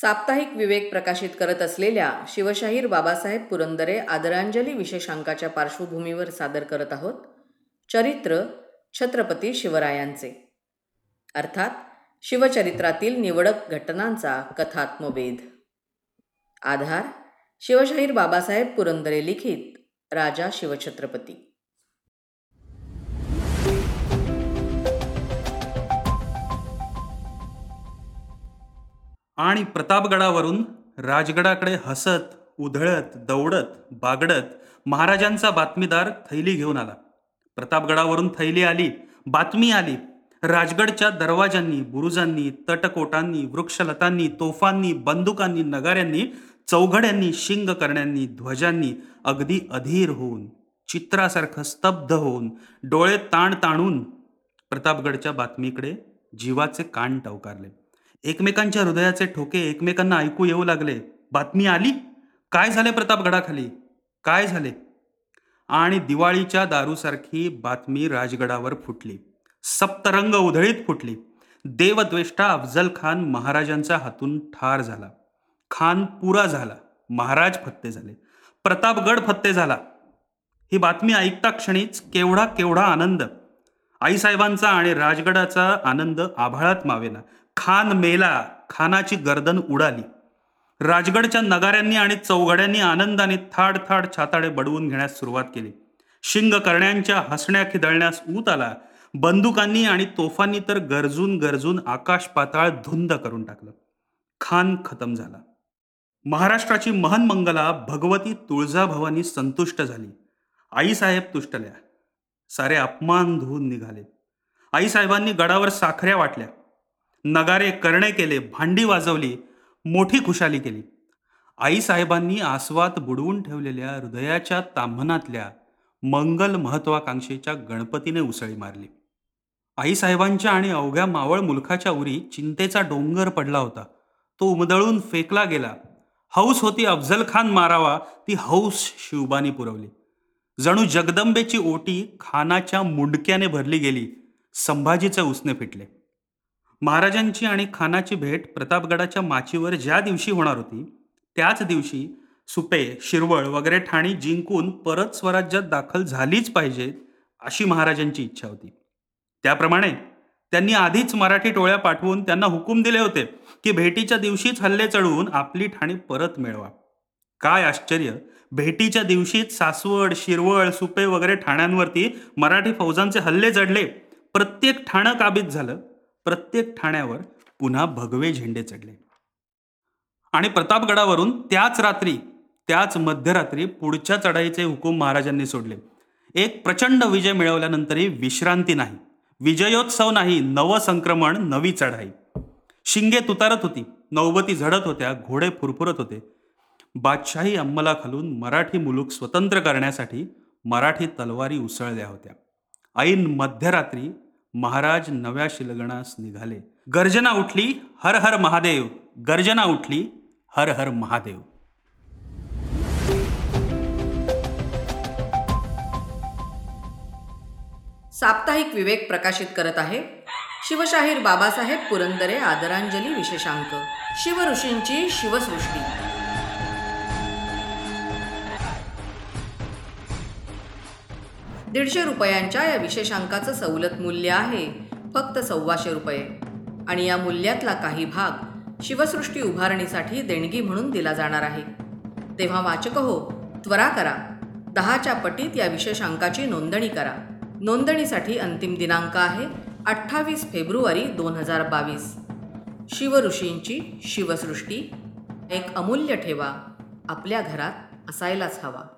साप्ताहिक विवेक प्रकाशित करत असलेल्या शिवशाहीर बाबासाहेब पुरंदरे आदरांजली विशेषांकाच्या पार्श्वभूमीवर सादर करत आहोत. चरित्र छत्रपती शिवरायांचे. अर्थात शिवचरित्रातील निवडक घटनांचा कथात्मवेध. आधार शिवशाहीर बाबासाहेब पुरंदरे लिखित राजा शिवछत्रपती. आणि प्रतापगडावरून राजगडाकडे हसत उधळत दौडत बागडत महाराजांचा बातमीदार थैली घेऊन आला. प्रतापगडावरून थैली आली बातमी आली. राजगडच्या दरवाजांनी बुरुजांनी तटकोटांनी वृक्षलतांनी तोफांनी बंदुकांनी नगाऱ्यांनी चौघड्यांनी शिंग करण्यांनी ध्वजांनी अगदी अधीर होऊन चित्रासारखं स्तब्ध होऊन डोळे ताण ताणून प्रतापगडच्या बातमीकडे जीवाचे कान टवकारले. एकमेकांच्या हृदयाचे ठोके एकमेकांना ऐकू येऊ लागले. बातमी आली? काय झाले प्रतापगडाखाली काय झाले? आणि दिवाळीच्या दारूसारखी बातमी राजगडावर फुटली. सप्तरंग उधळीत फुटली. देवद्वेष्टा अफजल खान महाराजांचा हातून ठार झाला. खान पुरा झाला. महाराज फत्ते झाले. प्रतापगड फत्ते झाला. ही बातमी ऐकता क्षणीच केवढा केवढा आनंद. आईसाहेबांचा आणि राजगडाचा आनंद आभाळात मावेना. खान मेला खानाची गर्दन उडाली. राजगडच्या नगाऱ्यांनी आणि चौघड्यांनी आनंदाने थाड थाड छाताडे बडवून घेण्यास सुरुवात केली. शिंग करण्यांच्या हसण्या खिदळण्यास ऊत आला. बंदुकांनी आणि तोफांनी तर गरजून गरजून आकाश पाताळ धुंद करून टाकलं. खान खतम झाला. महाराष्ट्राची महनमंगला भगवती तुळजाभवानी संतुष्ट झाली. आईसाहेब तुष्टल्या. सारे अपमान धुवून निघाले. आईसाहेबांनी गडावर साखऱ्या वाटल्या. नगारे करणे केले भांडी वाजवली मोठी खुशाली केली. आईसाहेबांनी आस्वाद बुडवून ठेवलेल्या हृदयाच्या ताम्हनातल्या मंगल महत्वाकांक्षेच्या गणपतीने उसळी मारली. आईसाहेबांच्या आणि अवघ्या मावळ मुलखाच्या उरी चिंतेचा डोंगर पडला होता. तो उमदळून फेकला गेला. हौस होती अफजल खान मारावा ती हौस शिवबानी पुरवली. जणू जगदंबेची ओटी खानाच्या मुंडक्याने भरली गेली. संभाजीचे उसने फिटले. महाराजांची आणि खानाची भेट प्रतापगडाच्या माचीवर ज्या दिवशी होणार होती त्याच दिवशी सुपे शिरवळ वगैरे ठाणी जिंकून परत स्वराज्यात दाखल झालीच पाहिजे अशी महाराजांची इच्छा होती. त्याप्रमाणे त्यांनी आधीच मराठी टोळ्या पाठवून त्यांना हुकूम दिले होते की भेटीच्या दिवशीच हल्ले चढवून आपली ठाणी परत मिळवा. काय आश्चर्य! भेटीच्या दिवशीच सासवड शिरवळ सुपे वगैरे ठाण्यांवरती मराठी फौजांचे हल्ले जडले प्रत्येक ठाणं काबीज झालं. प्रत्येक ठाण्यावर पुन्हा भगवे झेंडे चढले. आणि प्रतापगडावरून त्याच रात्री त्याच मध्यरात्री पुढच्या चढाईचे हुकूम महाराजांनी सोडले. एक प्रचंड विजय मिळवल्यानंतरही विश्रांती नाही. विजयोत्सव नाही नवसंक्रमण नवी चढाई. शिंगे तुतारत होती नौबती झडत होत्या घोडे फुरफुरत होते. बादशाही अंमलाखालून मराठी मुलूक स्वतंत्र करण्यासाठी मराठी तलवारी उसळल्या होत्या. ऐन मध्यरात्री महाराज नव्या शिलगणास निघाले. गर्जना उठली हर हर महादेव. गर्जना उठली हर हर महादेव. साप्ताहिक विवेक प्रकाशित करत आहे शिवशाहीर बाबासाहेब पुरंदरे आदरांजली विशेषांक. शिवऋषींची शिवसृष्टी. दीडशे रुपयांच्या या विशेषांकाचं सवलत मूल्य आहे फक्त सव्वाशे रुपये. आणि या मूल्यातला काही भाग शिवसृष्टी उभारणीसाठी देणगी म्हणून दिला जाणार आहे. तेव्हा वाचक हो त्वरा करा. दहाच्या पटीत या विशेषांकाची नोंदणी करा. नोंदणीसाठी अंतिम दिनांक आहे अठ्ठावीस फेब्रुवारी दोन हजार बावीस. शिवऋषींची शिवसृष्टी. एक अमूल्य ठेवा. आपल्या घरात असायलाच हवा.